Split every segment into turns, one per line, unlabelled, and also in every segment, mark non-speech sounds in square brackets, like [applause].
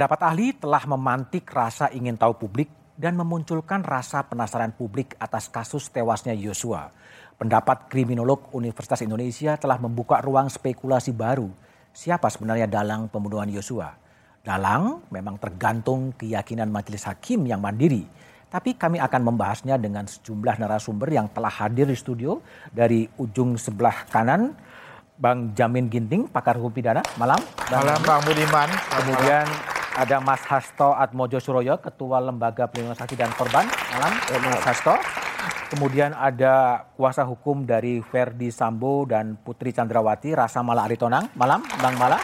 Pendapat ahli telah memantik rasa ingin tahu publik dan memunculkan rasa penasaran publik atas kasus tewasnya Yosua. Pendapat kriminolog Universitas Indonesia telah membuka ruang spekulasi baru. Siapa sebenarnya dalang pembunuhan Yosua? Dalang memang tergantung keyakinan majelis hakim yang mandiri. Tapi kami akan membahasnya dengan sejumlah narasumber yang telah hadir di studio dari ujung sebelah kanan Bang Jamin Ginting, pakar hukum pidana. Malam.
Malam Bang Budiman.
Kemudian ada Mas Hasto Atmojo Suroyo, Ketua Lembaga Pelindungan Saksi dan Korban. Malam, Mas Hasto. Kemudian ada kuasa hukum dari Verdi Sambo dan Putri Chandrawati, Rasa Mala Aritonang. Malam, Bang Mala.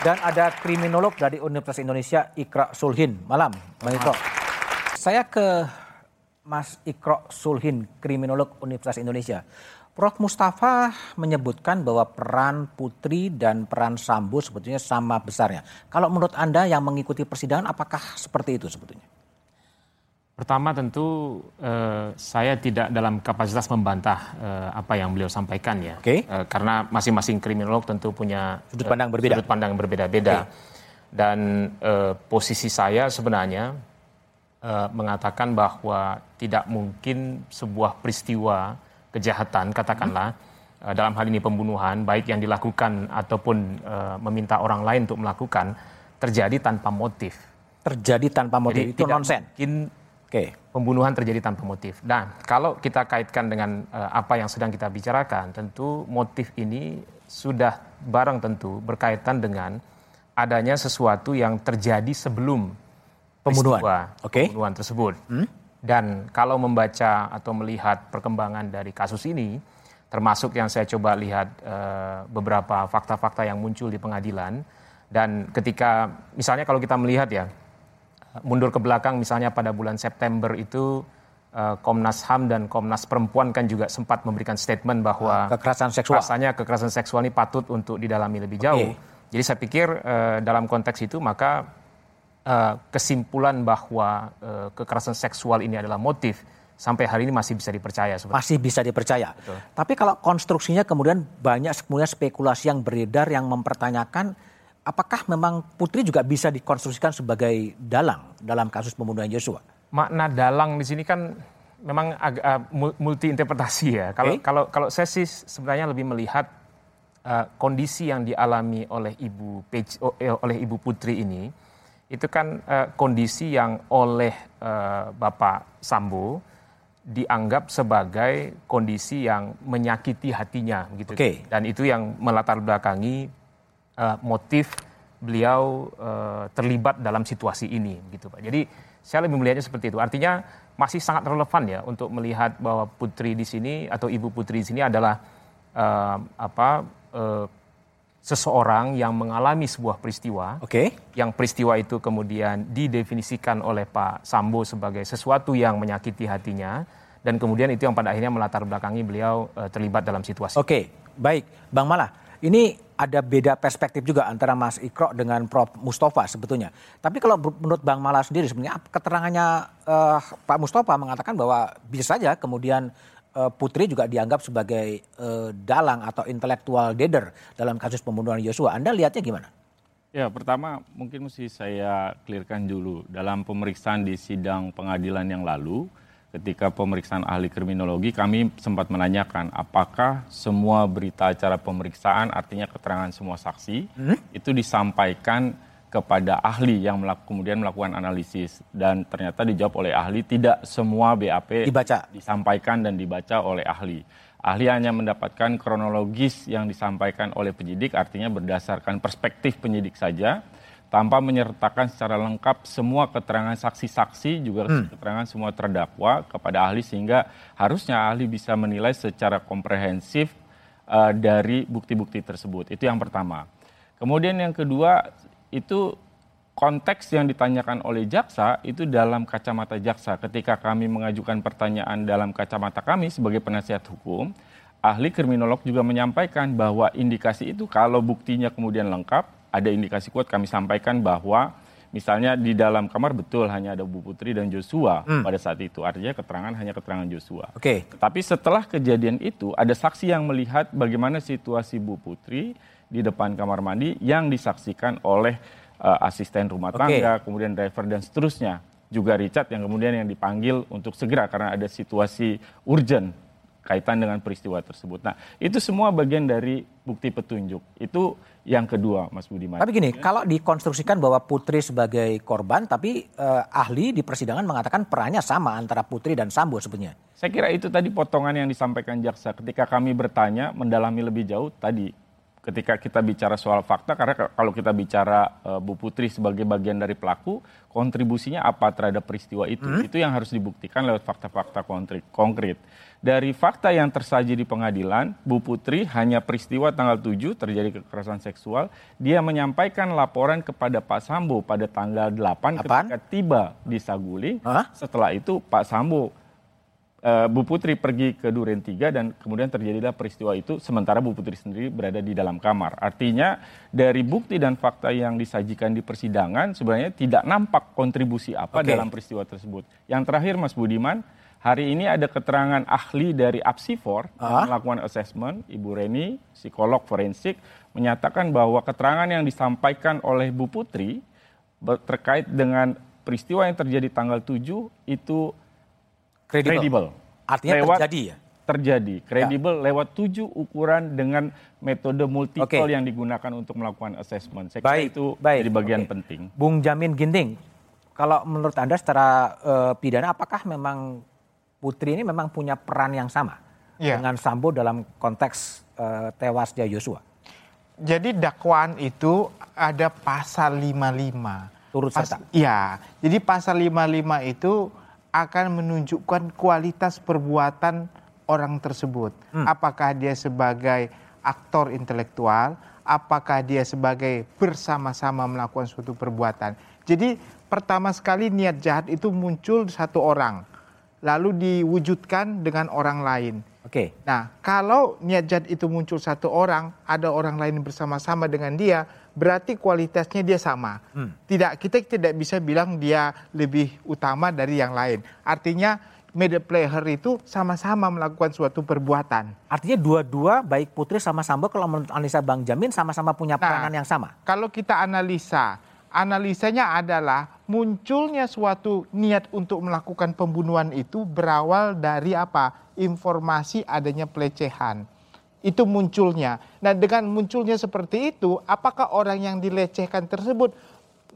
Dan ada kriminolog dari Universitas Indonesia, Ikra Sulhin. Malam, Bang Ikra. Saya ke Mas Ikra Sulhin, kriminolog Universitas Indonesia. Prof. Mustafa menyebutkan bahwa peran Putri dan peran Sambo sebetulnya sama besarnya. Kalau menurut Anda yang mengikuti persidangan apakah seperti itu sebetulnya?
Pertama tentu eh, saya tidak dalam kapasitas membantah eh, apa yang beliau sampaikan ya.
Okay.
Eh, karena masing-masing kriminolog tentu punya
sudut pandang berbeda.
Sudut pandang berbeda-beda. Okay. Dan eh, posisi saya sebenarnya eh, mengatakan bahwa tidak mungkin sebuah peristiwa kejahatan katakanlah hmm. dalam hal ini pembunuhan baik yang dilakukan ataupun uh, meminta orang lain untuk melakukan terjadi tanpa motif.
Terjadi tanpa motif Jadi, itu nonsen.
Mungkin okay. pembunuhan terjadi tanpa motif. Nah, kalau kita kaitkan dengan uh, apa yang sedang kita bicarakan, tentu motif ini sudah barang tentu berkaitan dengan adanya sesuatu yang terjadi sebelum
pembunuhan,
okay. pembunuhan tersebut. Hmm? Dan kalau membaca atau melihat perkembangan dari kasus ini, termasuk yang saya coba lihat uh, beberapa fakta-fakta yang muncul di pengadilan, dan ketika misalnya kalau kita melihat ya, mundur ke belakang misalnya pada bulan September itu uh, Komnas HAM dan Komnas Perempuan kan juga sempat memberikan statement bahwa
kekerasan seksual.
Rasanya kekerasan seksual ini patut untuk didalami lebih jauh. Okay. Jadi saya pikir uh, dalam konteks itu maka uh, kesimpulan bahwa uh, kekerasan seksual ini adalah motif sampai hari ini masih bisa dipercaya.
Sebenarnya. Masih bisa dipercaya. Betul. Tapi kalau konstruksinya kemudian banyak kemudian spekulasi yang beredar yang mempertanyakan apakah memang Putri juga bisa dikonstruksikan sebagai dalang dalam kasus pembunuhan Yosua?
Makna dalang di sini kan memang agak uh, multi interpretasi ya. Kalau okay. kalau kalau saya sih sebenarnya lebih melihat uh, kondisi yang dialami oleh ibu Page, oleh ibu Putri ini itu kan uh, kondisi yang oleh uh, Bapak Sambo dianggap sebagai kondisi yang menyakiti hatinya gitu.
Okay.
Dan itu yang melatar belakangi uh, motif beliau uh, terlibat dalam situasi ini gitu Pak. Jadi saya lebih melihatnya seperti itu. Artinya masih sangat relevan ya untuk melihat bahwa putri di sini atau ibu putri di sini adalah uh, apa uh, seseorang yang mengalami sebuah peristiwa,
okay.
yang peristiwa itu kemudian didefinisikan oleh Pak Sambo sebagai sesuatu yang menyakiti hatinya, dan kemudian itu yang pada akhirnya melatar belakangi beliau uh, terlibat dalam situasi.
Oke, okay. baik, Bang Malah, ini ada beda perspektif juga antara Mas Ikro dengan Prof Mustafa sebetulnya. Tapi kalau menurut Bang Malah sendiri sebenarnya keterangannya uh, Pak Mustafa mengatakan bahwa bisa saja kemudian Eh, Putri juga dianggap sebagai uh, dalang atau intelektual deader dalam kasus pembunuhan Yosua. Anda lihatnya gimana?
Ya, pertama mungkin mesti saya clearkan dulu. Dalam pemeriksaan di sidang pengadilan yang lalu, ketika pemeriksaan ahli kriminologi, kami sempat menanyakan apakah semua berita acara pemeriksaan, artinya keterangan semua saksi, hmm? itu disampaikan kepada ahli yang melaku, kemudian melakukan analisis dan ternyata dijawab oleh ahli tidak semua BAP
dibaca
disampaikan dan dibaca oleh ahli. Ahli hanya mendapatkan kronologis yang disampaikan oleh penyidik artinya berdasarkan perspektif penyidik saja tanpa menyertakan secara lengkap semua keterangan saksi-saksi juga hmm. keterangan semua terdakwa kepada ahli sehingga harusnya ahli bisa menilai secara komprehensif uh, dari bukti-bukti tersebut. Itu yang pertama. Kemudian yang kedua itu konteks yang ditanyakan oleh jaksa itu dalam kacamata jaksa. Ketika kami mengajukan pertanyaan dalam kacamata kami sebagai penasihat hukum, ahli kriminolog juga menyampaikan bahwa indikasi itu kalau buktinya kemudian lengkap, ada indikasi kuat kami sampaikan bahwa misalnya di dalam kamar betul hanya ada Bu Putri dan Joshua hmm. pada saat itu. Artinya keterangan hanya keterangan Joshua.
Oke.
Okay. Tapi setelah kejadian itu ada saksi yang melihat bagaimana situasi Bu Putri di depan kamar mandi yang disaksikan oleh uh, asisten rumah tangga, okay. kemudian driver dan seterusnya. Juga Richard yang kemudian yang dipanggil untuk segera karena ada situasi urgent kaitan dengan peristiwa tersebut. Nah, itu semua bagian dari bukti petunjuk. Itu yang kedua, Mas Budiman.
Tapi gini, ya. kalau dikonstruksikan bahwa Putri sebagai korban, tapi eh, ahli di persidangan mengatakan perannya sama antara Putri dan Sambo sebenarnya.
Saya kira itu tadi potongan yang disampaikan jaksa ketika kami bertanya mendalami lebih jauh tadi ketika kita bicara soal fakta karena kalau kita bicara uh, Bu Putri sebagai bagian dari pelaku kontribusinya apa terhadap peristiwa itu hmm? itu yang harus dibuktikan lewat fakta-fakta konkret dari fakta yang tersaji di pengadilan Bu Putri hanya peristiwa tanggal 7 terjadi kekerasan seksual dia menyampaikan laporan kepada Pak Sambo pada tanggal 8 Apaan? ketika tiba di Saguling huh? setelah itu Pak Sambo uh, Bu Putri pergi ke Duren 3 dan kemudian terjadilah peristiwa itu sementara Bu Putri sendiri berada di dalam kamar. Artinya dari bukti dan fakta yang disajikan di persidangan sebenarnya tidak nampak kontribusi apa okay. dalam peristiwa tersebut. Yang terakhir Mas Budiman, hari ini ada keterangan ahli dari Apsifor uh melakukan assessment, Ibu Reni, psikolog forensik menyatakan bahwa keterangan yang disampaikan oleh Bu Putri terkait dengan peristiwa yang terjadi tanggal 7 itu kredibel.
Artinya lewat, terjadi ya?
Terjadi, kredibel ya. lewat tujuh ukuran dengan metode multiple okay. yang digunakan untuk melakukan assessment. Saya baik, kira itu baik. jadi bagian okay. penting.
Bung Jamin Ginting, kalau menurut Anda secara uh, pidana apakah memang Putri ini memang punya peran yang sama ya. dengan Sambo dalam konteks uh, tewasnya Yosua?
Jadi dakwaan itu ada pasal 55.
Turut serta.
Iya. Jadi pasal 55 itu akan menunjukkan kualitas perbuatan orang tersebut. Hmm. Apakah dia sebagai aktor intelektual, apakah dia sebagai bersama-sama melakukan suatu perbuatan. Jadi pertama sekali niat jahat itu muncul satu orang, lalu diwujudkan dengan orang lain.
Oke. Okay.
Nah, kalau niat jahat itu muncul satu orang, ada orang lain bersama-sama dengan dia, berarti kualitasnya dia sama. Hmm. Tidak kita tidak bisa bilang dia lebih utama dari yang lain. Artinya media player itu sama-sama melakukan suatu perbuatan.
Artinya dua-dua baik Putri sama Sambo kalau menurut analisa Bang Jamin sama-sama punya nah, peranan nah, yang sama.
Kalau kita analisa, analisanya adalah munculnya suatu niat untuk melakukan pembunuhan itu berawal dari apa? Informasi adanya pelecehan itu munculnya. Nah, dengan munculnya seperti itu, apakah orang yang dilecehkan tersebut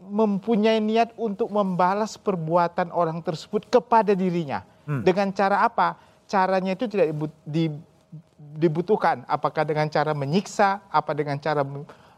mempunyai niat untuk membalas perbuatan orang tersebut kepada dirinya? Hmm. Dengan cara apa? Caranya itu tidak dibutuhkan. Apakah dengan cara menyiksa, apa dengan cara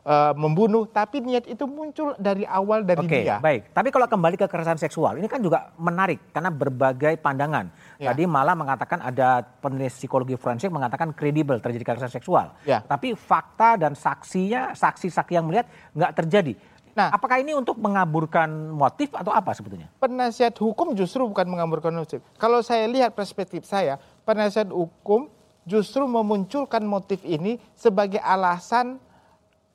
uh, membunuh, tapi niat itu muncul dari awal dari
Oke,
dia.
baik. Tapi kalau kembali ke kekerasan seksual, ini kan juga menarik karena berbagai pandangan. Ya. Tadi malah mengatakan ada peneliti psikologi forensik mengatakan kredibel terjadi kekerasan seksual. Ya. Tapi fakta dan saksinya, saksi-saksi yang melihat nggak terjadi. Nah, apakah ini untuk mengaburkan motif atau apa sebetulnya?
Penasihat hukum justru bukan mengaburkan motif. Kalau saya lihat perspektif saya, penasihat hukum justru memunculkan motif ini sebagai alasan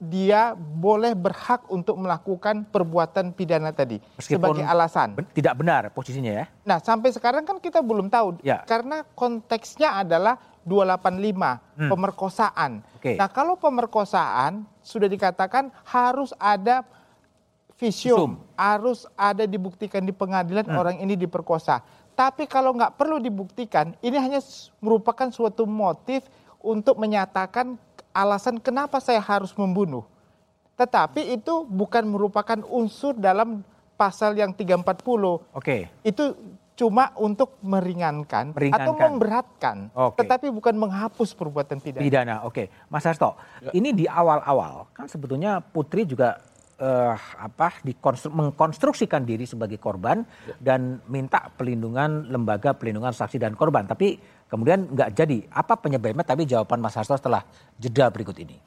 dia boleh berhak untuk melakukan perbuatan pidana tadi Meskipun sebagai alasan.
Tidak benar posisinya ya.
Nah, sampai sekarang kan kita belum tahu ya. karena konteksnya adalah 285 hmm. pemerkosaan. Okay. Nah, kalau pemerkosaan sudah dikatakan harus ada visium, harus ada dibuktikan di pengadilan hmm. orang ini diperkosa. Tapi kalau nggak perlu dibuktikan, ini hanya merupakan suatu motif untuk menyatakan alasan kenapa saya harus membunuh. Tetapi itu bukan merupakan unsur dalam pasal yang 340. Oke.
Okay.
Itu cuma untuk meringankan, meringankan. atau memberatkan, okay. tetapi bukan menghapus perbuatan pidana.
Pidana, oke. Okay. Mas Hasto, ya. ini di awal-awal kan sebetulnya Putri juga uh, apa mengkonstruksikan diri sebagai korban ya. dan minta pelindungan lembaga pelindungan saksi dan korban. Tapi kemudian nggak jadi. Apa penyebabnya? Tapi jawaban Mas Hasto setelah jeda berikut ini.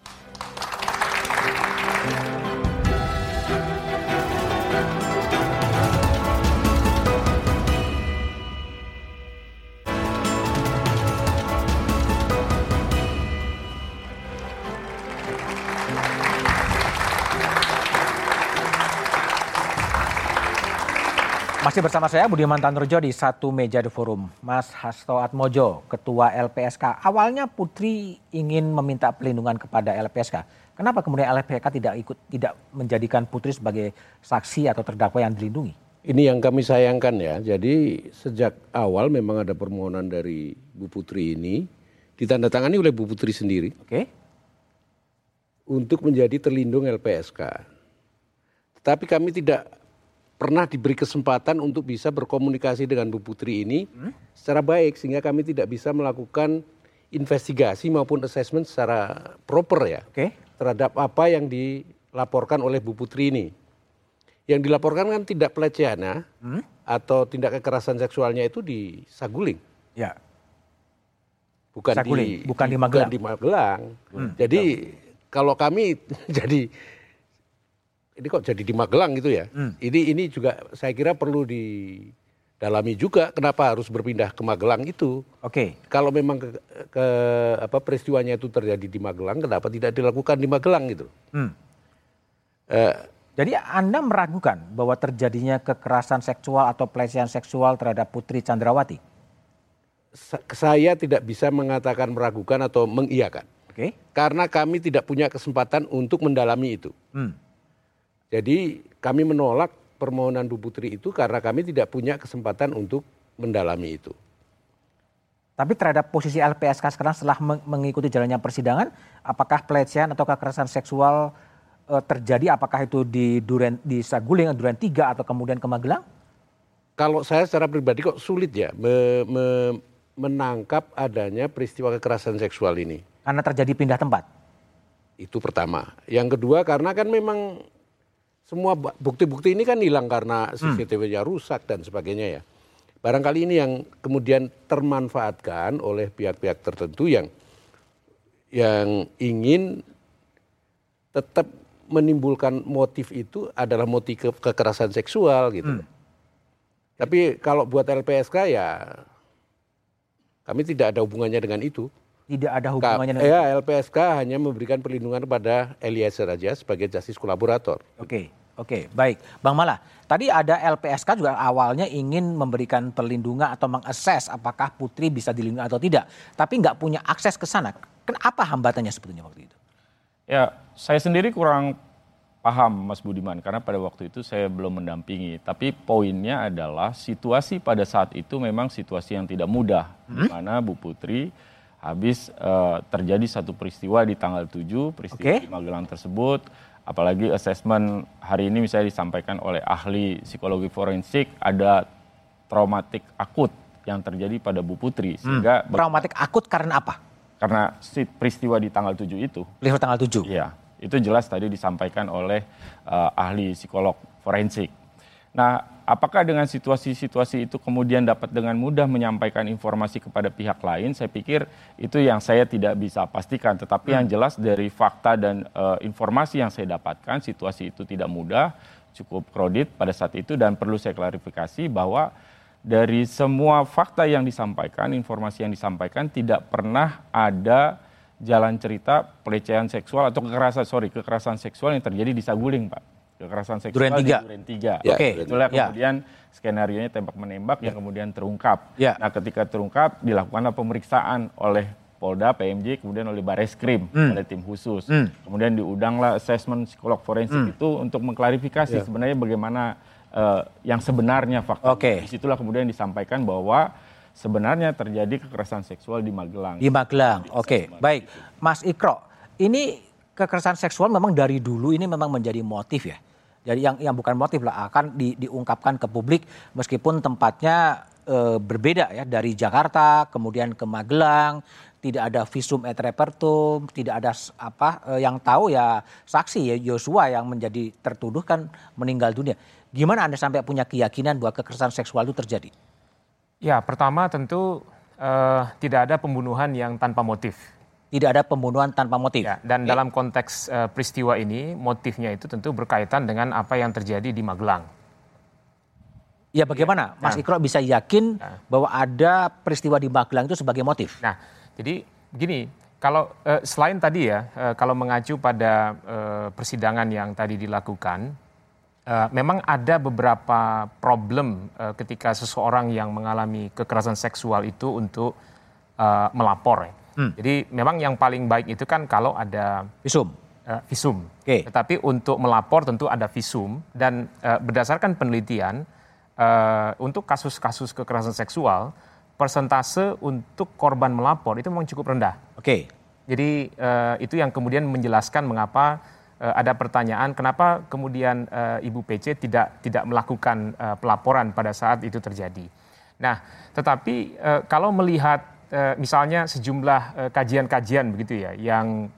Masih bersama saya Budiman Tanurjo di satu meja di forum. Mas Hasto Atmojo, Ketua LPSK. Awalnya Putri ingin meminta pelindungan kepada LPSK. Kenapa kemudian LPK tidak ikut tidak menjadikan Putri sebagai saksi atau terdakwa yang dilindungi?
Ini yang kami sayangkan ya. Jadi sejak awal memang ada permohonan dari Bu Putri ini ditandatangani oleh Bu Putri sendiri. Oke. Okay. Untuk menjadi terlindung LPSK. Tetapi kami tidak pernah diberi kesempatan untuk bisa berkomunikasi dengan Bu Putri ini hmm? secara baik sehingga kami tidak bisa melakukan investigasi maupun assessment secara proper ya okay. terhadap apa yang dilaporkan oleh Bu Putri ini. Yang dilaporkan kan tidak pelecehan ya, hmm? atau tindak kekerasan seksualnya itu di Saguling. Ya. Bukan Saguling,
di bukan di Magelang.
Bukan di Magelang. Hmm. Jadi kalau kami [laughs] jadi ini kok jadi di Magelang gitu ya. Hmm. Ini ini juga saya kira perlu didalami juga kenapa harus berpindah ke Magelang itu. Oke. Okay. Kalau memang ke, ke apa peristiwanya itu terjadi di Magelang, kenapa tidak dilakukan di Magelang gitu? Hmm.
Uh, jadi Anda meragukan bahwa terjadinya kekerasan seksual atau pelecehan seksual terhadap Putri Chandrawati?
Saya tidak bisa mengatakan meragukan atau mengiyakan. Oke. Okay. Karena kami tidak punya kesempatan untuk mendalami itu. Hmm. Jadi kami menolak permohonan Bu Putri itu karena kami tidak punya kesempatan untuk mendalami itu.
Tapi terhadap posisi LPSK sekarang setelah mengikuti jalannya persidangan, apakah pelecehan atau kekerasan seksual uh, terjadi apakah itu di Duren di Saguling Duren 3 atau kemudian ke Magelang?
Kalau saya secara pribadi kok sulit ya me, me, menangkap adanya peristiwa kekerasan seksual ini.
Karena terjadi pindah tempat.
Itu pertama. Yang kedua karena kan memang semua bukti-bukti ini kan hilang karena hmm. CCTV-nya rusak dan sebagainya ya. Barangkali ini yang kemudian termanfaatkan oleh pihak-pihak tertentu yang yang ingin tetap menimbulkan motif itu adalah motif ke kekerasan seksual gitu. Hmm. Tapi kalau buat LPSK ya kami tidak ada hubungannya dengan itu.
Tidak ada hubungannya
dengan Ya, LPSK hanya memberikan perlindungan kepada Eliezer saja sebagai justice kolaborator.
Oke. Oke, baik. Bang Mala, tadi ada LPSK juga awalnya ingin memberikan perlindungan atau mengakses apakah Putri bisa dilindungi atau tidak. Tapi nggak punya akses ke sana. Kenapa hambatannya sebetulnya waktu itu?
Ya, saya sendiri kurang paham Mas Budiman karena pada waktu itu saya belum mendampingi. Tapi poinnya adalah situasi pada saat itu memang situasi yang tidak mudah, hmm? di mana Bu Putri habis uh, terjadi satu peristiwa di tanggal 7, peristiwa okay. di Magelang tersebut, apalagi assessment hari ini misalnya disampaikan oleh ahli psikologi forensik ada traumatik akut yang terjadi pada Bu Putri
hmm. sehingga hmm. traumatik akut karena apa?
Karena peristiwa di tanggal 7 itu.
Peristiwa tanggal 7?
Iya, itu jelas tadi disampaikan oleh uh, ahli psikolog forensik. Nah, apakah dengan situasi-situasi itu kemudian dapat dengan mudah menyampaikan informasi kepada pihak lain? Saya pikir itu yang saya tidak bisa pastikan. Tetapi hmm. yang jelas dari fakta dan uh, informasi yang saya dapatkan, situasi itu tidak mudah, cukup kredit pada saat itu dan perlu saya klarifikasi bahwa dari semua fakta yang disampaikan, informasi yang disampaikan tidak pernah ada jalan cerita pelecehan seksual atau kekerasan sorry kekerasan seksual yang terjadi di Saguling pak kekerasan seksual
Duren 3.
di Duren 3. Ya, Oke. Okay. Itulah ya. kemudian skenario nya tembak menembak ya. yang kemudian terungkap. Ya. Nah ketika terungkap dilakukanlah pemeriksaan oleh Polda, PMJ, kemudian oleh Bareskrim, hmm. oleh tim khusus. Hmm. Kemudian diundanglah asesmen psikolog forensik hmm. itu untuk mengklarifikasi ya. sebenarnya bagaimana uh, yang sebenarnya fakta. Oke. Okay. Di situlah kemudian disampaikan bahwa sebenarnya terjadi kekerasan seksual di Magelang.
Di Magelang, oke, okay. baik, Mas Ikro, ini kekerasan seksual memang dari dulu ini memang menjadi motif ya. Jadi yang yang bukan motif lah akan di, diungkapkan ke publik meskipun tempatnya e, berbeda ya dari Jakarta kemudian ke Magelang tidak ada visum et repertum, tidak ada apa e, yang tahu ya saksi ya Yosua yang menjadi tertuduh kan meninggal dunia. Gimana Anda sampai punya keyakinan bahwa kekerasan seksual itu terjadi?
Ya, pertama tentu uh, tidak ada pembunuhan yang tanpa motif.
Tidak ada pembunuhan tanpa motif. Ya,
dan Oke. dalam konteks uh, peristiwa ini, motifnya itu tentu berkaitan dengan apa yang terjadi di Magelang.
Ya, bagaimana ya. Mas Ikro bisa yakin ya. bahwa ada peristiwa di Magelang itu sebagai motif?
Nah, jadi begini, kalau uh, selain tadi ya, uh, kalau mengacu pada uh, persidangan yang tadi dilakukan, Uh, memang ada beberapa problem uh, ketika seseorang yang mengalami kekerasan seksual itu untuk uh, melapor. Ya. Hmm. Jadi memang yang paling baik itu kan kalau ada
visum,
uh, visum. Okay. Tetapi untuk melapor tentu ada visum dan uh, berdasarkan penelitian uh, untuk kasus-kasus kekerasan seksual persentase untuk korban melapor itu memang cukup rendah.
Oke. Okay.
Jadi uh, itu yang kemudian menjelaskan mengapa uh, ada pertanyaan kenapa kemudian uh, Ibu PC tidak tidak melakukan uh, pelaporan pada saat itu terjadi. Nah, tetapi uh, kalau melihat uh, misalnya sejumlah kajian-kajian uh, begitu ya yang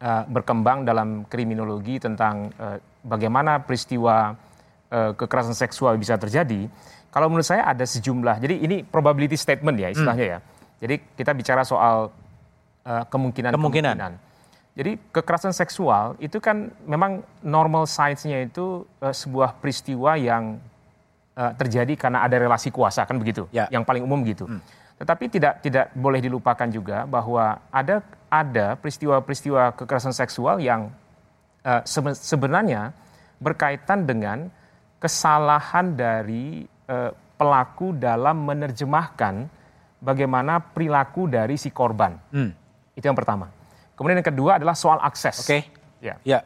uh, berkembang dalam kriminologi tentang bagaimana peristiwa kekerasan seksual bisa terjadi, kalau menurut saya ada sejumlah. Jadi ini probability statement ya istilahnya hmm. ya. Jadi kita bicara soal uh, kemungkinan, kemungkinan kemungkinan. Jadi kekerasan seksual itu kan memang normal science-nya itu uh, sebuah peristiwa yang uh, terjadi karena ada relasi kuasa kan begitu. Ya. Yang paling umum gitu. Hmm. Tetapi tidak tidak boleh dilupakan juga bahwa ada ada peristiwa-peristiwa kekerasan seksual yang uh, sebenarnya berkaitan dengan kesalahan dari Eh, pelaku dalam menerjemahkan bagaimana perilaku dari si korban. Hmm. Itu yang pertama. Kemudian yang kedua adalah soal akses.
Oke. Okay. Ya. Ya.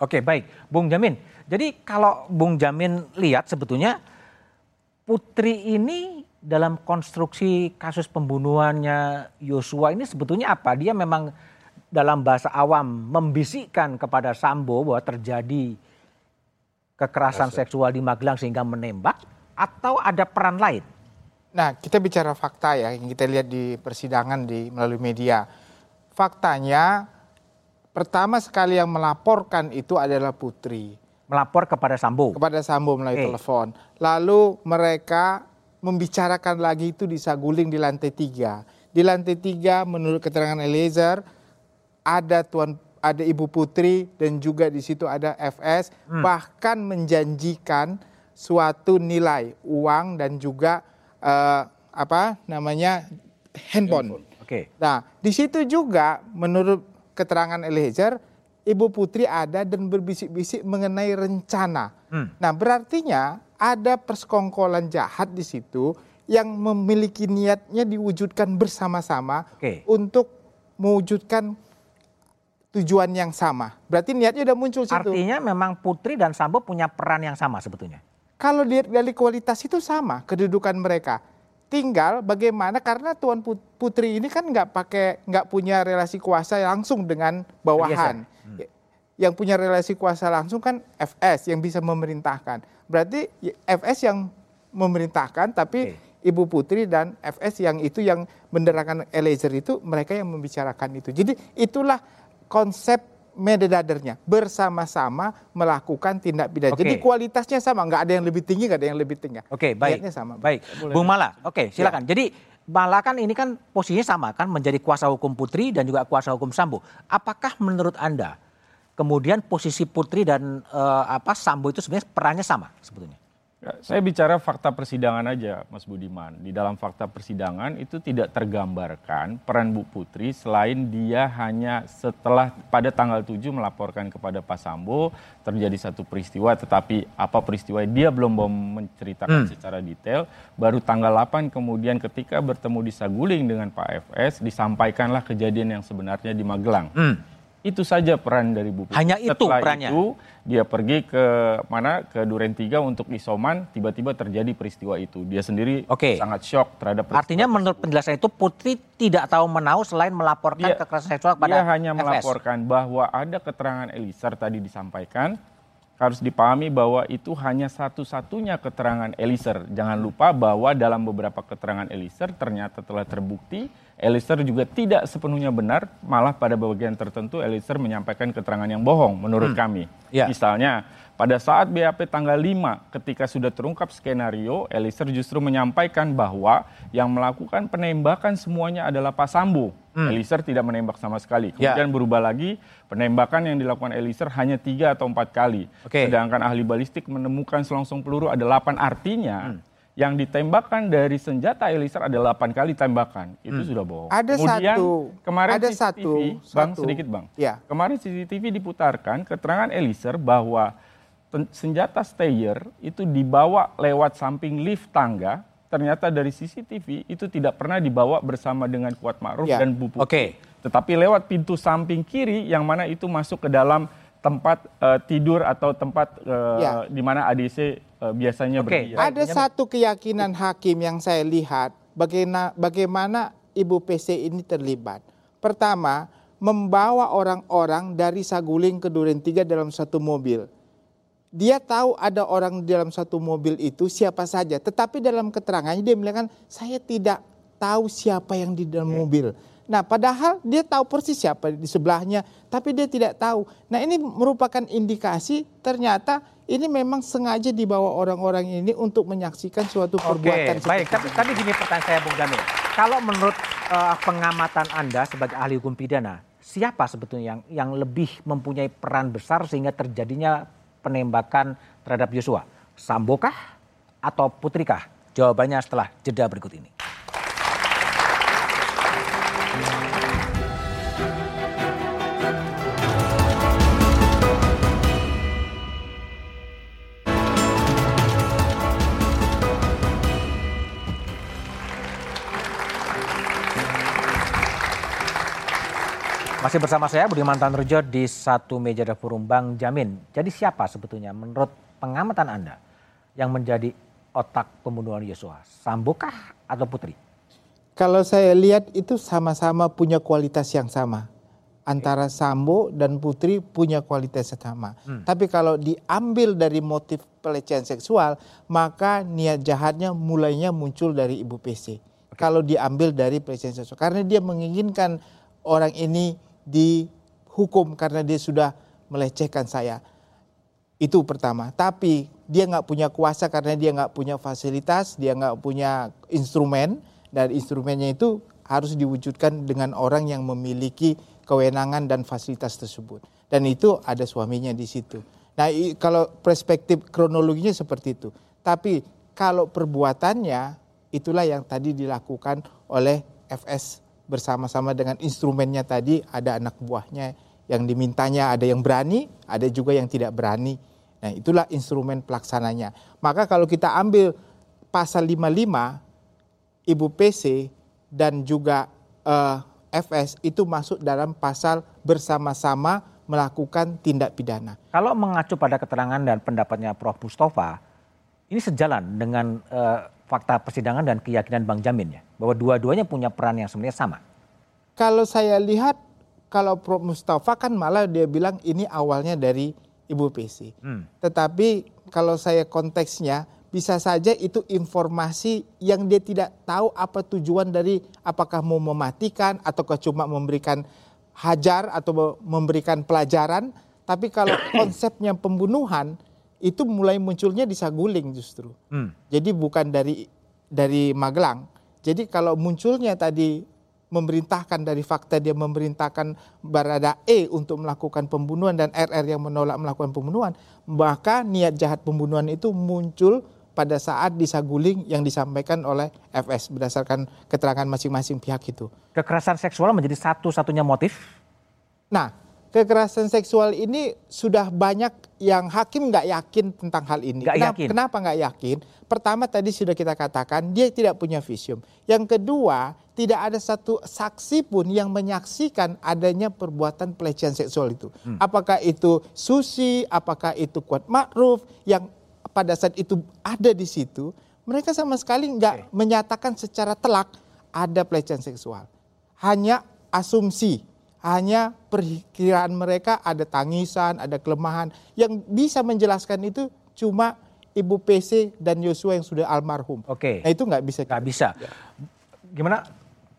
Oke, okay, baik. Bung Jamin. Jadi kalau Bung Jamin lihat sebetulnya Putri ini dalam konstruksi kasus pembunuhannya Yosua ini sebetulnya apa? Dia memang dalam bahasa awam membisikkan kepada Sambo bahwa terjadi kekerasan seksual di Magelang sehingga menembak atau ada peran lain?
Nah, kita bicara fakta ya, yang kita lihat di persidangan di melalui media. Faktanya, pertama sekali yang melaporkan itu adalah Putri.
Melapor kepada Sambo?
Kepada Sambo melalui okay. telepon. Lalu mereka membicarakan lagi itu di Saguling di lantai tiga. Di lantai tiga, menurut keterangan Eliezer, ada tuan ada Ibu Putri dan juga di situ ada FS, hmm. bahkan menjanjikan suatu nilai uang dan juga uh, apa namanya handphone.
Oke. Okay.
Nah, di situ juga menurut keterangan Eliezer, Ibu Putri ada dan berbisik-bisik mengenai rencana. Hmm. Nah, berartinya ada persekongkolan jahat di situ yang memiliki niatnya diwujudkan bersama-sama okay. untuk mewujudkan tujuan yang sama. Berarti niatnya udah muncul situ.
Artinya memang Putri dan Sambo punya peran yang sama sebetulnya.
Kalau lihat dari kualitas itu sama kedudukan mereka. Tinggal bagaimana karena Tuan Putri ini kan nggak pakai nggak punya relasi kuasa langsung dengan bawahan. Yang punya relasi kuasa langsung kan FS yang bisa memerintahkan. Berarti FS yang memerintahkan tapi okay. Ibu Putri dan FS yang itu yang menderakan Eliezer itu mereka yang membicarakan itu. Jadi itulah konsep mededadernya bersama-sama melakukan tindak pidana. Okay. Jadi kualitasnya sama, nggak ada yang lebih tinggi, nggak ada yang lebih tinggi.
Oke, okay, baik. sama. Baik, Boleh. Bung Mala. Oke, okay, silakan. Ya. Jadi Mala kan ini kan posisinya sama kan, menjadi kuasa hukum Putri dan juga kuasa hukum Sambo. Apakah menurut anda kemudian posisi Putri dan uh, apa Sambo itu sebenarnya perannya sama sebetulnya?
Ya, saya bicara fakta persidangan aja, Mas Budiman. Di dalam fakta persidangan itu tidak tergambarkan peran Bu Putri selain dia hanya setelah pada tanggal 7 melaporkan kepada Pak Sambo terjadi satu peristiwa, tetapi apa peristiwa dia belum mau menceritakan hmm. secara detail. Baru tanggal 8 kemudian ketika bertemu di Saguling dengan Pak FS disampaikanlah kejadian yang sebenarnya di Magelang. Hmm itu saja peran dari Bu
Putri. Hanya itu Setelah perannya.
itu dia pergi ke mana ke Duren Tiga untuk isoman, tiba-tiba terjadi peristiwa itu. Dia sendiri
okay.
sangat shock terhadap
Artinya menurut penjelasan itu Putri tidak tahu menahu selain melaporkan dia, kekerasan seksual pada
Dia hanya FS. melaporkan bahwa ada keterangan Elisar tadi disampaikan harus dipahami bahwa itu hanya satu-satunya keterangan Elisar. Jangan lupa bahwa dalam beberapa keterangan Elisar ternyata telah terbukti Elisar juga tidak sepenuhnya benar, malah pada bagian tertentu Elisar menyampaikan keterangan yang bohong menurut hmm. kami. Ya. Misalnya, pada saat BAP tanggal 5 ketika sudah terungkap skenario, Elisar justru menyampaikan bahwa yang melakukan penembakan semuanya adalah Pak Sambo. Hmm. Elisar tidak menembak sama sekali. Ya. Kemudian ya. berubah lagi, penembakan yang dilakukan Elisar hanya tiga atau empat kali. Okay. Sedangkan ahli balistik menemukan selongsong peluru ada 8 artinya. Hmm yang ditembakkan dari senjata Elisar ada 8 kali tembakan. Itu hmm. sudah bohong.
Ada Kemudian, satu.
Kemarin
ada
CCTV, satu. Bang satu. sedikit Bang. Ya. Kemarin CCTV diputarkan keterangan Elisar bahwa senjata Steyer itu dibawa lewat samping lift tangga. Ternyata dari CCTV itu tidak pernah dibawa bersama dengan Kuat Ma'ruf ya. dan Bu
Oke.
tetapi lewat pintu samping kiri yang mana itu masuk ke dalam tempat uh, tidur atau tempat uh, ya. di mana ADC biasanya okay.
berdiri. Ada satu keyakinan hakim yang saya lihat bagaimana bagaimana Ibu PC ini terlibat. Pertama, membawa orang-orang dari Saguling ke Duren Tiga dalam satu mobil. Dia tahu ada orang di dalam satu mobil itu siapa saja, tetapi dalam keterangannya dia bilang saya tidak tahu siapa yang di dalam okay. mobil Nah, padahal dia tahu persis siapa di sebelahnya, tapi dia tidak tahu. Nah, ini merupakan indikasi ternyata ini memang sengaja dibawa orang-orang ini untuk menyaksikan suatu perbuatan.
Oke, baik. Tapi tadi gini pertanyaan saya, Bung Jamil. Kalau menurut uh, pengamatan Anda sebagai ahli hukum pidana, siapa sebetulnya yang yang lebih mempunyai peran besar sehingga terjadinya penembakan terhadap Yosua? Sambokah atau Putrikah? Jawabannya setelah jeda berikut ini. Masih bersama saya Budi Mantan Rejo di satu meja dapur Bang Jamin. Jadi siapa sebetulnya menurut pengamatan Anda yang menjadi otak pembunuhan Yosua? Sambokah atau Putri?
Kalau saya lihat itu sama-sama punya kualitas yang sama. Antara Sambo dan Putri punya kualitas yang sama. Hmm. Tapi kalau diambil dari motif pelecehan seksual, maka niat jahatnya mulainya muncul dari Ibu PC. Okay. Kalau diambil dari pelecehan seksual. Karena dia menginginkan orang ini dihukum karena dia sudah melecehkan saya. Itu pertama. Tapi dia nggak punya kuasa karena dia nggak punya fasilitas, dia nggak punya instrumen dan instrumennya itu harus diwujudkan dengan orang yang memiliki kewenangan dan fasilitas tersebut. Dan itu ada suaminya di situ. Nah, kalau perspektif kronologinya seperti itu. Tapi kalau perbuatannya itulah yang tadi dilakukan oleh FS bersama-sama dengan instrumennya tadi ada anak buahnya yang dimintanya ada yang berani, ada juga yang tidak berani. Nah, itulah instrumen pelaksananya. Maka kalau kita ambil pasal 55 Ibu PC dan juga uh, eh, FS itu masuk dalam pasal bersama-sama melakukan tindak pidana.
Kalau mengacu pada keterangan dan pendapatnya Prof Mustafa, ini sejalan dengan uh, fakta persidangan dan keyakinan Bang Jamin ya bahwa dua-duanya punya peran yang sebenarnya sama.
Kalau saya lihat kalau Prof Mustafa kan malah dia bilang ini awalnya dari Ibu PC. Hmm. Tetapi kalau saya konteksnya bisa saja itu informasi yang dia tidak tahu apa tujuan dari apakah mau mematikan atau cuma memberikan hajar atau memberikan pelajaran. Tapi kalau [coughs] konsepnya pembunuhan itu mulai munculnya di Saguling justru. Hmm. Jadi bukan dari dari Magelang. Jadi kalau munculnya tadi memerintahkan dari fakta dia memerintahkan Barada E untuk melakukan pembunuhan dan RR yang menolak melakukan pembunuhan, maka niat jahat pembunuhan itu muncul pada saat di Saguling yang disampaikan oleh FS berdasarkan keterangan masing-masing pihak itu.
Kekerasan seksual menjadi satu-satunya motif?
Nah, kekerasan seksual ini sudah banyak yang hakim nggak yakin tentang hal ini.
Gak kenapa, yakin.
kenapa nggak yakin? Pertama tadi sudah kita katakan dia tidak punya visium. Yang kedua tidak ada satu saksi pun yang menyaksikan adanya perbuatan pelecehan seksual itu. Hmm. Apakah itu Susi, apakah itu Kuat Ma'ruf yang pada saat itu ada di situ, mereka sama sekali nggak okay. menyatakan secara telak ada pelecehan seksual. Hanya asumsi hanya perkiraan mereka ada tangisan, ada kelemahan. Yang bisa menjelaskan itu cuma Ibu PC dan Yosua yang sudah almarhum.
Oke.
Nah itu nggak bisa.
Nggak bisa. Ya. Gimana,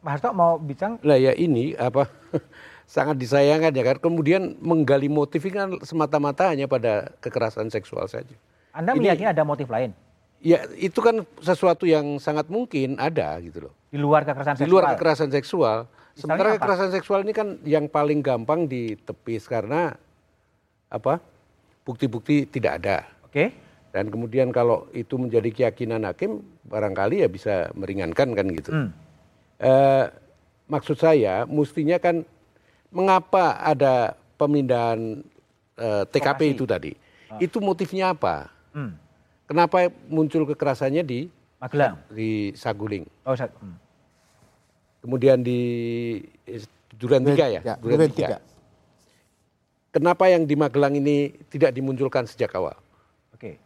Pak Harto mau bicara?
Lah ya ini apa [laughs] sangat disayangkan ya kan. Kemudian menggali motif ini kan semata-mata hanya pada kekerasan seksual saja.
Anda meyakini ada motif lain?
Ya itu kan sesuatu yang sangat mungkin ada gitu loh.
Di luar kekerasan seksual?
Di luar kekerasan seksual. Sementara kekerasan seksual ini kan yang paling gampang ditepis karena apa? Bukti-bukti tidak ada.
Oke.
Dan kemudian kalau itu menjadi keyakinan hakim, barangkali ya bisa meringankan kan gitu. Hmm. E, maksud saya, mestinya kan mengapa ada pemindahan e, eh, TKP Lokasi. itu tadi? Oh. Itu motifnya apa? Hmm. Kenapa muncul kekerasannya di
Magelang,
di Saguling?
Oh, hmm.
Kemudian di Duren Tiga ya,
ya Duren Tiga.
Kenapa yang di Magelang ini tidak dimunculkan sejak awal?
Oke.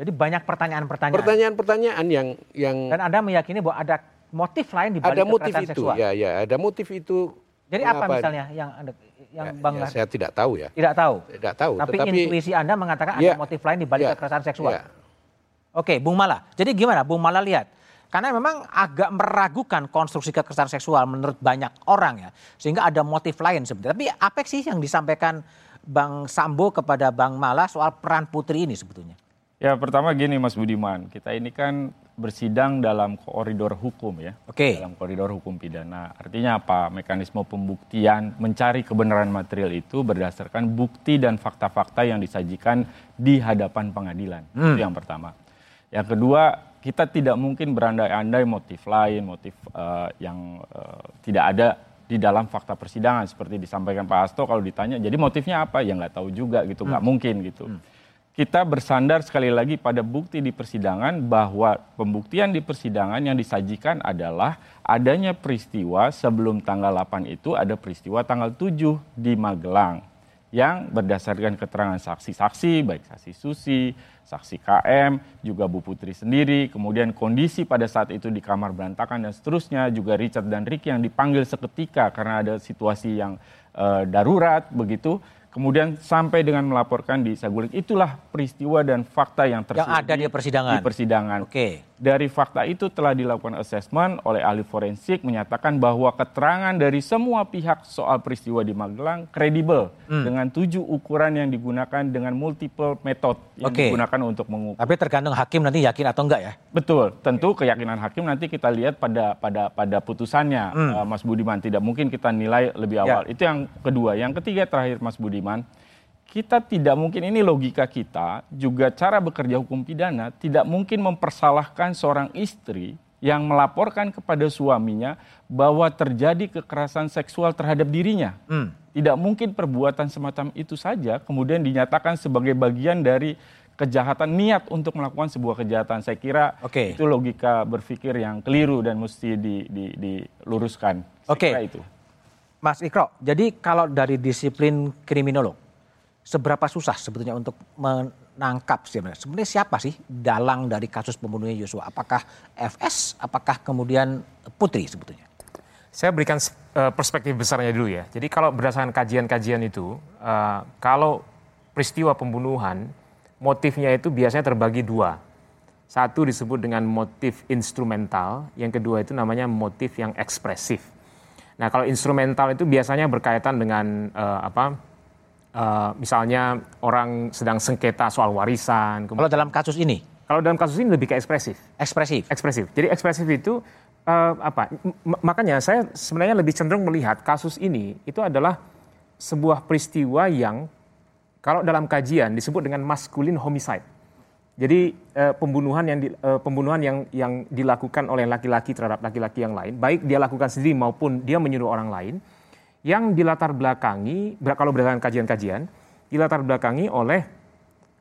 Jadi banyak pertanyaan-pertanyaan.
Pertanyaan-pertanyaan yang yang
dan Anda meyakini bahwa ada motif lain di balik
ada motif
itu,
seksual. Ya, ya, ada motif itu.
Jadi apa misalnya yang Anda yang
ya,
Bang
ya, saya tidak tahu ya.
Tidak tahu.
Tidak tahu.
Tapi, tetapi intuisi Anda mengatakan
ya,
ada motif lain di balik ya, kekerasan seksual.
Ya.
Oke, Bung Mala. Jadi gimana Bung Mala lihat? Karena memang agak meragukan konstruksi kekerasan seksual menurut banyak orang ya. Sehingga ada motif lain sebenarnya. Tapi apa sih yang disampaikan Bang Sambo kepada Bang Mala soal peran putri ini sebetulnya?
Ya pertama gini Mas Budiman, kita ini kan bersidang dalam koridor hukum ya.
Oke. Okay.
Dalam koridor hukum pidana. Artinya apa? Mekanisme pembuktian mencari kebenaran material itu berdasarkan bukti dan fakta-fakta yang disajikan di hadapan pengadilan. Hmm. Itu yang pertama. Yang kedua, kita tidak mungkin berandai-andai motif lain, motif uh, yang uh, tidak ada di dalam fakta persidangan seperti disampaikan Pak Hasto kalau ditanya jadi motifnya apa ya nggak tahu juga gitu nggak hmm. mungkin gitu hmm. kita bersandar sekali lagi pada bukti di persidangan bahwa pembuktian di persidangan yang disajikan adalah adanya peristiwa sebelum tanggal 8 itu ada peristiwa tanggal 7 di Magelang yang berdasarkan keterangan saksi-saksi, baik saksi Susi, saksi KM, juga Bu Putri sendiri, kemudian kondisi pada saat itu di kamar berantakan dan seterusnya, juga Richard dan Ricky yang dipanggil seketika karena ada situasi yang uh, darurat begitu, kemudian sampai dengan melaporkan di Saguling. Itulah peristiwa dan fakta yang
terjadi yang ada di persidangan.
Di persidangan.
Oke. Okay.
Dari fakta itu telah dilakukan assessment oleh ahli forensik menyatakan bahwa keterangan dari semua pihak soal peristiwa di Magelang kredibel hmm. dengan tujuh ukuran yang digunakan dengan multiple method yang okay. digunakan untuk mengukur.
Tapi tergantung hakim nanti yakin atau enggak ya?
Betul. Tentu keyakinan hakim nanti kita lihat pada pada pada putusannya, hmm. uh, Mas Budiman. Tidak mungkin kita nilai lebih awal. Ya. Itu yang kedua. Yang ketiga terakhir, Mas Budiman kita tidak mungkin ini logika kita juga cara bekerja hukum pidana tidak mungkin mempersalahkan seorang istri yang melaporkan kepada suaminya bahwa terjadi kekerasan seksual terhadap dirinya. Hmm. Tidak mungkin perbuatan semacam itu saja kemudian dinyatakan sebagai bagian dari kejahatan niat untuk melakukan sebuah kejahatan. Saya kira okay. itu logika berpikir yang keliru dan mesti di, di, diluruskan.
Oke. Okay. itu. Mas Ikro, jadi kalau dari disiplin kriminolog, seberapa susah sebetulnya untuk menangkap sebenarnya. Sebenarnya siapa sih dalang dari kasus pembunuhnya Yosua? Apakah FS? Apakah kemudian Putri sebetulnya?
Saya berikan uh, perspektif besarnya dulu ya. Jadi kalau berdasarkan kajian-kajian itu, uh, kalau peristiwa pembunuhan motifnya itu biasanya terbagi dua. Satu disebut dengan motif instrumental, yang kedua itu namanya motif yang ekspresif. Nah, kalau instrumental itu biasanya berkaitan dengan uh, apa? Uh, misalnya orang sedang sengketa soal warisan.
Kalau dalam kasus ini?
Kalau dalam kasus ini lebih ke ekspresif.
Ekspresif.
Ekspresif. Jadi ekspresif itu uh, apa? M makanya saya sebenarnya lebih cenderung melihat kasus ini itu adalah sebuah peristiwa yang kalau dalam kajian disebut dengan masculine homicide. Jadi uh, pembunuhan yang di, uh, pembunuhan yang yang dilakukan oleh laki-laki terhadap laki-laki yang lain, baik dia lakukan sendiri maupun dia menyuruh orang lain yang dilatar belakangi kalau berdasarkan kajian-kajian dilatar belakangi oleh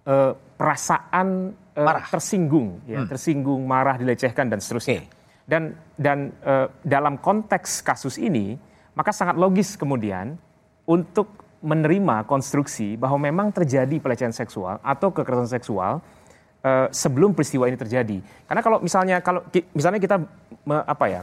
uh, perasaan uh, marah. tersinggung ya hmm. tersinggung marah dilecehkan dan seterusnya okay. dan dan uh, dalam konteks kasus ini maka sangat logis kemudian untuk menerima konstruksi bahwa memang terjadi pelecehan seksual atau kekerasan seksual uh, sebelum peristiwa ini terjadi karena kalau misalnya kalau misalnya kita me, apa ya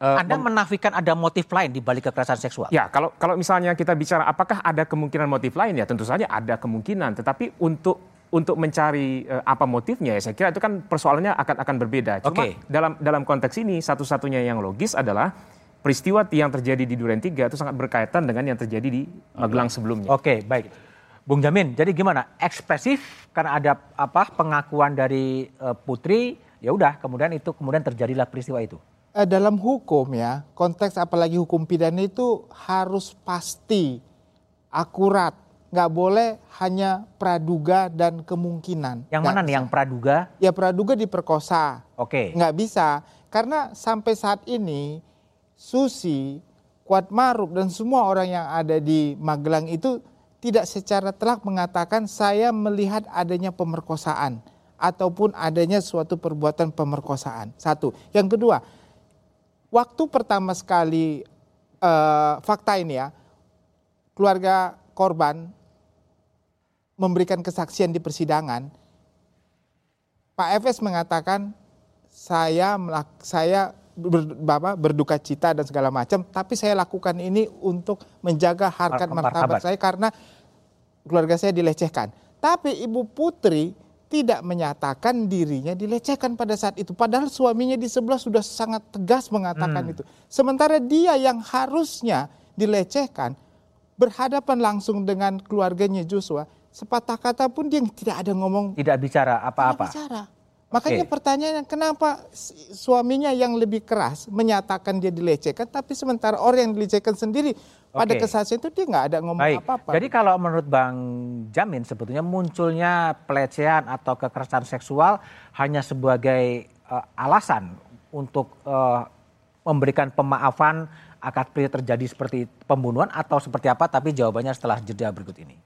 Uh, Anda menafikan ada motif lain di balik kekerasan seksual?
Ya, kalau kalau misalnya kita bicara apakah ada kemungkinan motif lain ya tentu saja ada kemungkinan, tetapi untuk untuk mencari uh, apa motifnya ya saya kira itu kan persoalannya akan akan berbeda. Cuma okay. dalam dalam konteks ini satu-satunya yang logis adalah peristiwa yang terjadi di Duren 3 itu sangat berkaitan dengan yang terjadi di Magelang sebelumnya.
Oke, okay, baik. Bung Jamin, jadi gimana? Ekspresif karena ada apa pengakuan dari uh, Putri, ya udah kemudian itu kemudian terjadilah peristiwa itu
eh, dalam hukum ya, konteks apalagi hukum pidana itu harus pasti, akurat, nggak boleh hanya praduga dan kemungkinan.
Yang mana nih yang praduga?
Ya praduga diperkosa.
Oke.
Okay. Nggak bisa, karena sampai saat ini Susi, Kuat Maruf dan semua orang yang ada di Magelang itu tidak secara telak mengatakan saya melihat adanya pemerkosaan ataupun adanya suatu perbuatan pemerkosaan. Satu. Yang kedua, waktu pertama sekali uh, fakta ini ya, keluarga korban memberikan kesaksian di persidangan, Pak Efes mengatakan saya saya ber, Bapak berduka cita dan segala macam, tapi saya lakukan ini untuk menjaga harkat martabat saya karena keluarga saya dilecehkan. Tapi Ibu Putri tidak menyatakan dirinya dilecehkan pada saat itu. Padahal suaminya di sebelah sudah sangat tegas mengatakan hmm. itu. Sementara dia yang harusnya dilecehkan berhadapan langsung dengan keluarganya Joshua, sepatah kata pun dia tidak ada ngomong.
Tidak bicara apa-apa. Tidak bicara.
Makanya okay. pertanyaannya kenapa suaminya yang lebih keras menyatakan dia dilecehkan, tapi sementara orang yang dilecehkan sendiri pada kesaksian itu dia nggak ada ngomong apa-apa.
Jadi kalau menurut Bang Jamin sebetulnya munculnya pelecehan atau kekerasan seksual hanya sebagai uh, alasan untuk uh, memberikan pemaafan akad pria terjadi seperti pembunuhan atau seperti apa? Tapi jawabannya setelah jeda berikut ini.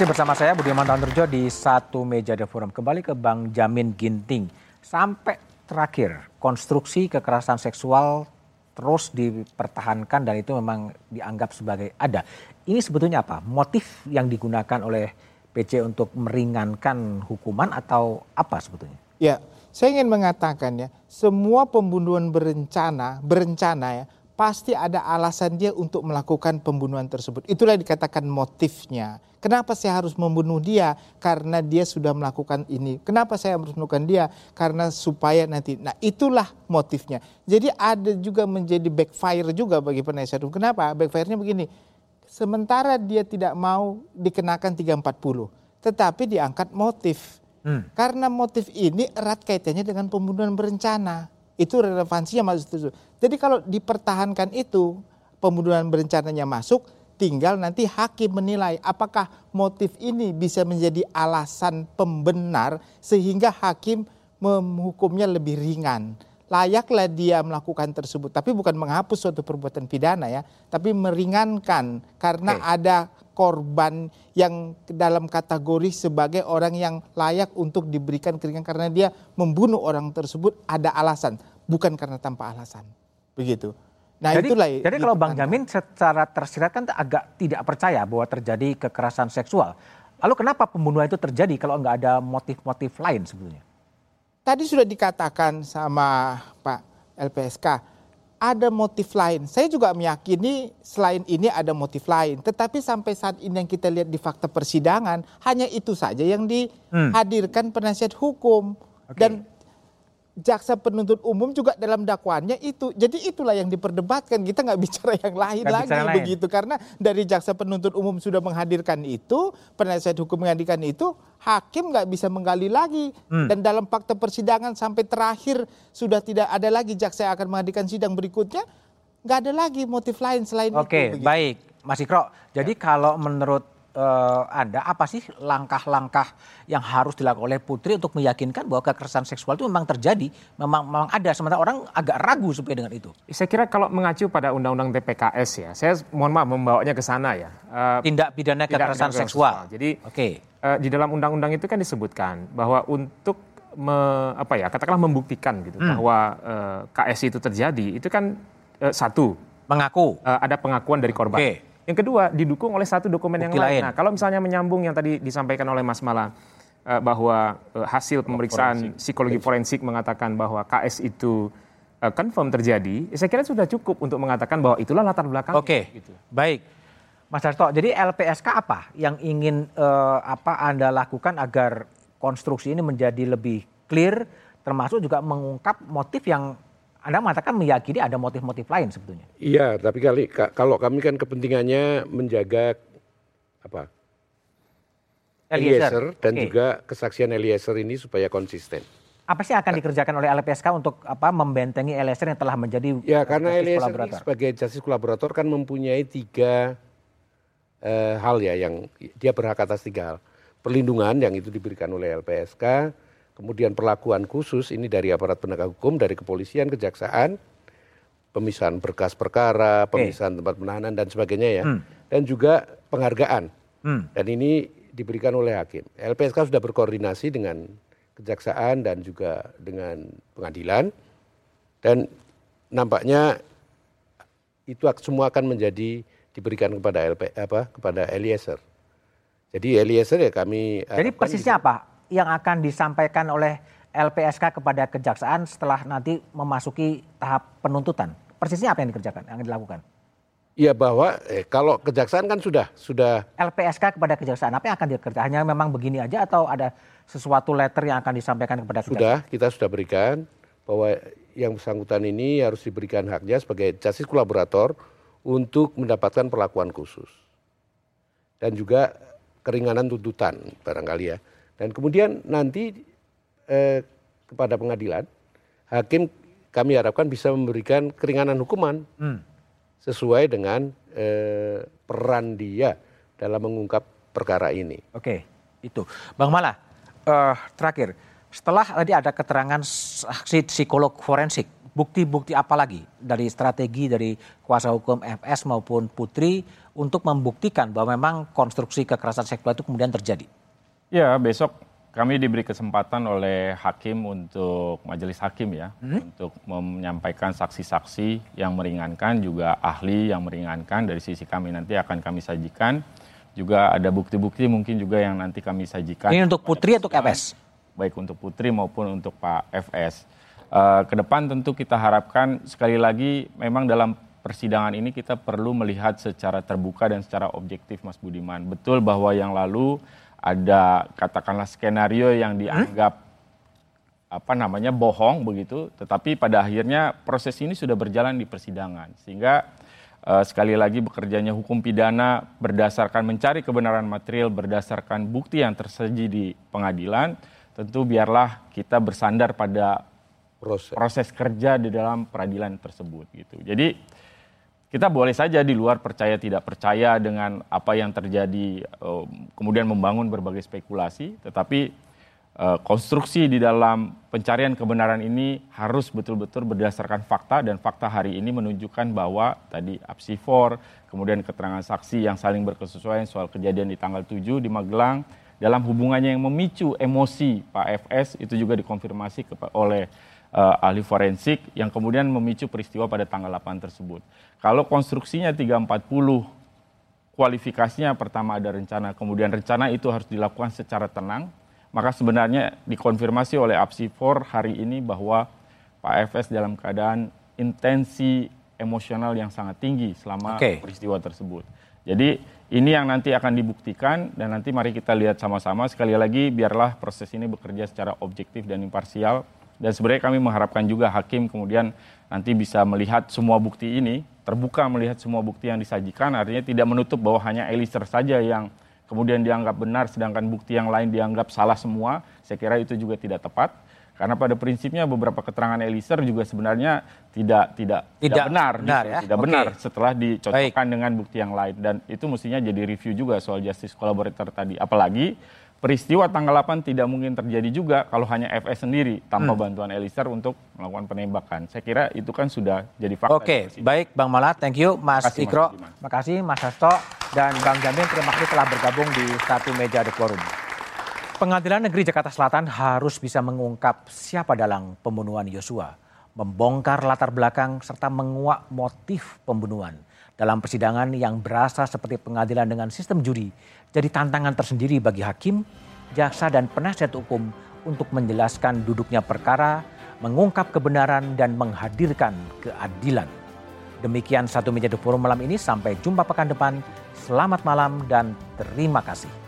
Masih bersama saya Budiman Tanurjo di satu meja The Forum. Kembali ke Bang Jamin Ginting. Sampai terakhir, konstruksi kekerasan seksual terus dipertahankan dan itu memang dianggap sebagai ada. Ini sebetulnya apa? Motif yang digunakan oleh PC untuk meringankan hukuman atau apa sebetulnya?
Ya, saya ingin mengatakan ya, semua pembunuhan berencana, berencana ya, pasti ada alasan dia untuk melakukan pembunuhan tersebut. Itulah dikatakan motifnya. Kenapa saya harus membunuh dia? Karena dia sudah melakukan ini. Kenapa saya harus melakukan dia? Karena supaya nanti. Nah itulah motifnya. Jadi ada juga menjadi backfire juga bagi penasihat hukum. Kenapa? Backfire-nya begini. Sementara dia tidak mau dikenakan 340. Tetapi diangkat motif. Hmm. Karena motif ini erat kaitannya dengan pembunuhan berencana. Itu relevansinya masuk itu. Jadi kalau dipertahankan itu pembunuhan berencananya masuk, tinggal nanti hakim menilai apakah motif ini bisa menjadi alasan pembenar sehingga hakim menghukumnya lebih ringan. Layaklah dia melakukan tersebut, tapi bukan menghapus suatu perbuatan pidana ya, tapi meringankan karena okay. ada korban yang dalam kategori sebagai orang yang layak untuk diberikan keringan karena dia membunuh orang tersebut ada alasan, bukan karena tanpa alasan. Begitu.
Nah jadi, itulah. Jadi kalau Bang Jamin secara tersirat kan agak tidak percaya bahwa terjadi kekerasan seksual. Lalu kenapa pembunuhan itu terjadi kalau nggak ada motif-motif lain sebetulnya?
Tadi sudah dikatakan sama Pak LPSK, ada motif lain. Saya juga meyakini selain ini ada motif lain. Tetapi sampai saat ini yang kita lihat di fakta persidangan, hanya itu saja yang hmm. dihadirkan penasihat hukum. Okay. Dan jaksa penuntut umum juga dalam dakwaannya itu. Jadi itulah yang diperdebatkan. Kita nggak bicara yang lain gak lagi lain. begitu karena dari jaksa penuntut umum sudah menghadirkan itu, penasihat hukum menghadirkan itu, hakim nggak bisa menggali lagi. Hmm. Dan dalam fakta persidangan sampai terakhir sudah tidak ada lagi jaksa yang akan menghadirkan sidang berikutnya, nggak ada lagi motif lain selain
Oke, itu. Oke, baik. Mas Ikro, jadi ya. kalau menurut uh, Anda apa sih langkah-langkah yang harus dilakukan oleh Putri untuk meyakinkan bahwa kekerasan seksual itu memang terjadi, memang memang ada sementara orang agak ragu supaya dengan itu.
Saya kira kalau mengacu pada undang-undang TPKS ya, saya mohon maaf membawanya ke sana ya.
Uh, tindak pidana kekerasan tindak seksual. seksual.
Jadi oke. Okay. Uh, di dalam undang-undang itu kan disebutkan bahwa untuk me, apa ya katakanlah membuktikan gitu hmm. bahwa uh, KS itu terjadi itu kan uh, satu
mengaku
uh, ada pengakuan dari korban. Okay yang kedua, didukung oleh satu dokumen Bukti yang lain. lain. Nah, kalau misalnya menyambung yang tadi disampaikan oleh Mas Mala uh, bahwa uh, hasil pemeriksaan forensik. psikologi forensik mengatakan bahwa KS itu uh, confirm terjadi, ya saya kira sudah cukup untuk mengatakan bahwa itulah latar belakang.
Oke, gitu. baik. Mas Darto, jadi LPSK apa yang ingin uh, apa Anda lakukan agar konstruksi ini menjadi lebih clear, termasuk juga mengungkap motif yang anda mengatakan meyakini ada motif-motif lain sebetulnya.
Iya, tapi kali kalau kami kan kepentingannya menjaga apa? Eliezer, Eliezer dan okay. juga kesaksian Eliezer ini supaya konsisten.
Apa sih akan dikerjakan oleh LPSK untuk apa membentengi Eliezer yang telah menjadi
Ya, karena Eliezer ini sebagai justice kolaborator kan mempunyai tiga uh, hal ya yang dia berhak atas tiga hal. Perlindungan yang itu diberikan oleh LPSK, kemudian perlakuan khusus ini dari aparat penegak hukum, dari kepolisian, kejaksaan, pemisahan berkas perkara, pemisahan tempat penahanan dan sebagainya ya, hmm. dan juga penghargaan. Hmm. Dan ini diberikan oleh hakim. LPSK sudah berkoordinasi dengan kejaksaan dan juga dengan pengadilan dan nampaknya itu semua akan menjadi diberikan kepada LP apa kepada Eliezer. Jadi Eliezer ya kami
Jadi persisnya apa yang akan disampaikan oleh LPSK kepada kejaksaan setelah nanti memasuki tahap penuntutan? Persisnya apa yang dikerjakan, yang dilakukan?
Iya bahwa eh, kalau kejaksaan kan sudah sudah
LPSK kepada kejaksaan apa yang akan dikerjakan? Hanya memang begini aja atau ada sesuatu letter yang akan disampaikan kepada kejaksaan?
Sudah, kita sudah berikan bahwa yang bersangkutan ini harus diberikan haknya sebagai justice kolaborator untuk mendapatkan perlakuan khusus. Dan juga keringanan tuntutan barangkali ya. Dan kemudian nanti eh, kepada pengadilan, hakim kami harapkan bisa memberikan keringanan hukuman hmm. sesuai dengan eh, peran dia dalam mengungkap perkara ini.
Oke, itu. Bang Mala, uh, terakhir setelah tadi ada keterangan saksi psikolog forensik, bukti-bukti apa lagi dari strategi dari kuasa hukum FS maupun Putri untuk membuktikan bahwa memang konstruksi kekerasan seksual itu kemudian terjadi?
Ya, besok kami diberi kesempatan oleh hakim untuk majelis hakim ya, hmm? untuk menyampaikan saksi-saksi yang meringankan, juga ahli yang meringankan dari sisi kami nanti akan kami sajikan. Juga ada bukti-bukti mungkin juga yang nanti kami sajikan.
Ini untuk Putri atau FS?
baik untuk Putri maupun untuk Pak FS. Uh, eh, ke depan tentu kita harapkan sekali lagi memang dalam persidangan ini kita perlu melihat secara terbuka dan secara objektif Mas Budiman. Betul bahwa yang lalu ada katakanlah skenario yang dianggap hmm? apa namanya bohong begitu, tetapi pada akhirnya proses ini sudah berjalan di persidangan sehingga uh, sekali lagi bekerjanya hukum pidana berdasarkan mencari kebenaran material berdasarkan bukti yang tersaji di pengadilan tentu biarlah kita bersandar pada proses, proses kerja di dalam peradilan tersebut gitu. Jadi kita boleh saja di luar percaya tidak percaya dengan apa yang terjadi kemudian membangun berbagai spekulasi tetapi eh, konstruksi di dalam pencarian kebenaran ini harus betul-betul berdasarkan fakta dan fakta hari ini menunjukkan bahwa tadi apsifor kemudian keterangan saksi yang saling berkesesuaian soal kejadian di tanggal 7 di Magelang dalam hubungannya yang memicu emosi Pak FS itu juga dikonfirmasi oleh uh, ahli forensik yang kemudian memicu peristiwa pada tanggal 8 tersebut. Kalau konstruksinya 340 kualifikasinya pertama ada rencana, kemudian rencana itu harus dilakukan secara tenang, maka sebenarnya dikonfirmasi oleh APSI4 hari ini bahwa Pak FS dalam keadaan intensi emosional yang sangat tinggi selama okay. peristiwa tersebut. Jadi ini yang nanti akan dibuktikan dan nanti mari kita lihat sama-sama sekali lagi biarlah proses ini bekerja secara objektif dan imparsial dan sebenarnya kami mengharapkan juga hakim kemudian nanti bisa melihat semua bukti ini terbuka melihat semua bukti yang disajikan artinya tidak menutup bahwa hanya Elisir saja yang kemudian dianggap benar sedangkan bukti yang lain dianggap salah semua saya kira itu juga tidak tepat karena pada prinsipnya beberapa keterangan Eliezer juga sebenarnya tidak tidak tidak, tidak benar, benar gitu, ya? tidak okay. benar setelah dicocokkan Baik. dengan bukti yang lain dan itu mestinya jadi review juga soal justice collaborator tadi. Apalagi peristiwa tanggal 8 tidak mungkin terjadi juga kalau hanya FS sendiri tanpa hmm. bantuan Eliezer untuk melakukan penembakan. Saya kira itu kan sudah jadi fakta.
Oke, okay. baik Bang Malat, thank you Mas Makasih, Ikro, terima kasih Mas Hasto dan Bang Jamin terima kasih telah bergabung di satu meja The Forum. Pengadilan Negeri Jakarta Selatan harus bisa mengungkap siapa dalang pembunuhan Yosua, membongkar latar belakang serta menguak motif pembunuhan. Dalam persidangan yang berasa seperti pengadilan dengan sistem juri, jadi tantangan tersendiri bagi hakim, jaksa dan penasihat hukum untuk menjelaskan duduknya perkara, mengungkap kebenaran dan menghadirkan keadilan. Demikian satu meja The Forum malam ini, sampai jumpa pekan depan. Selamat malam dan terima kasih.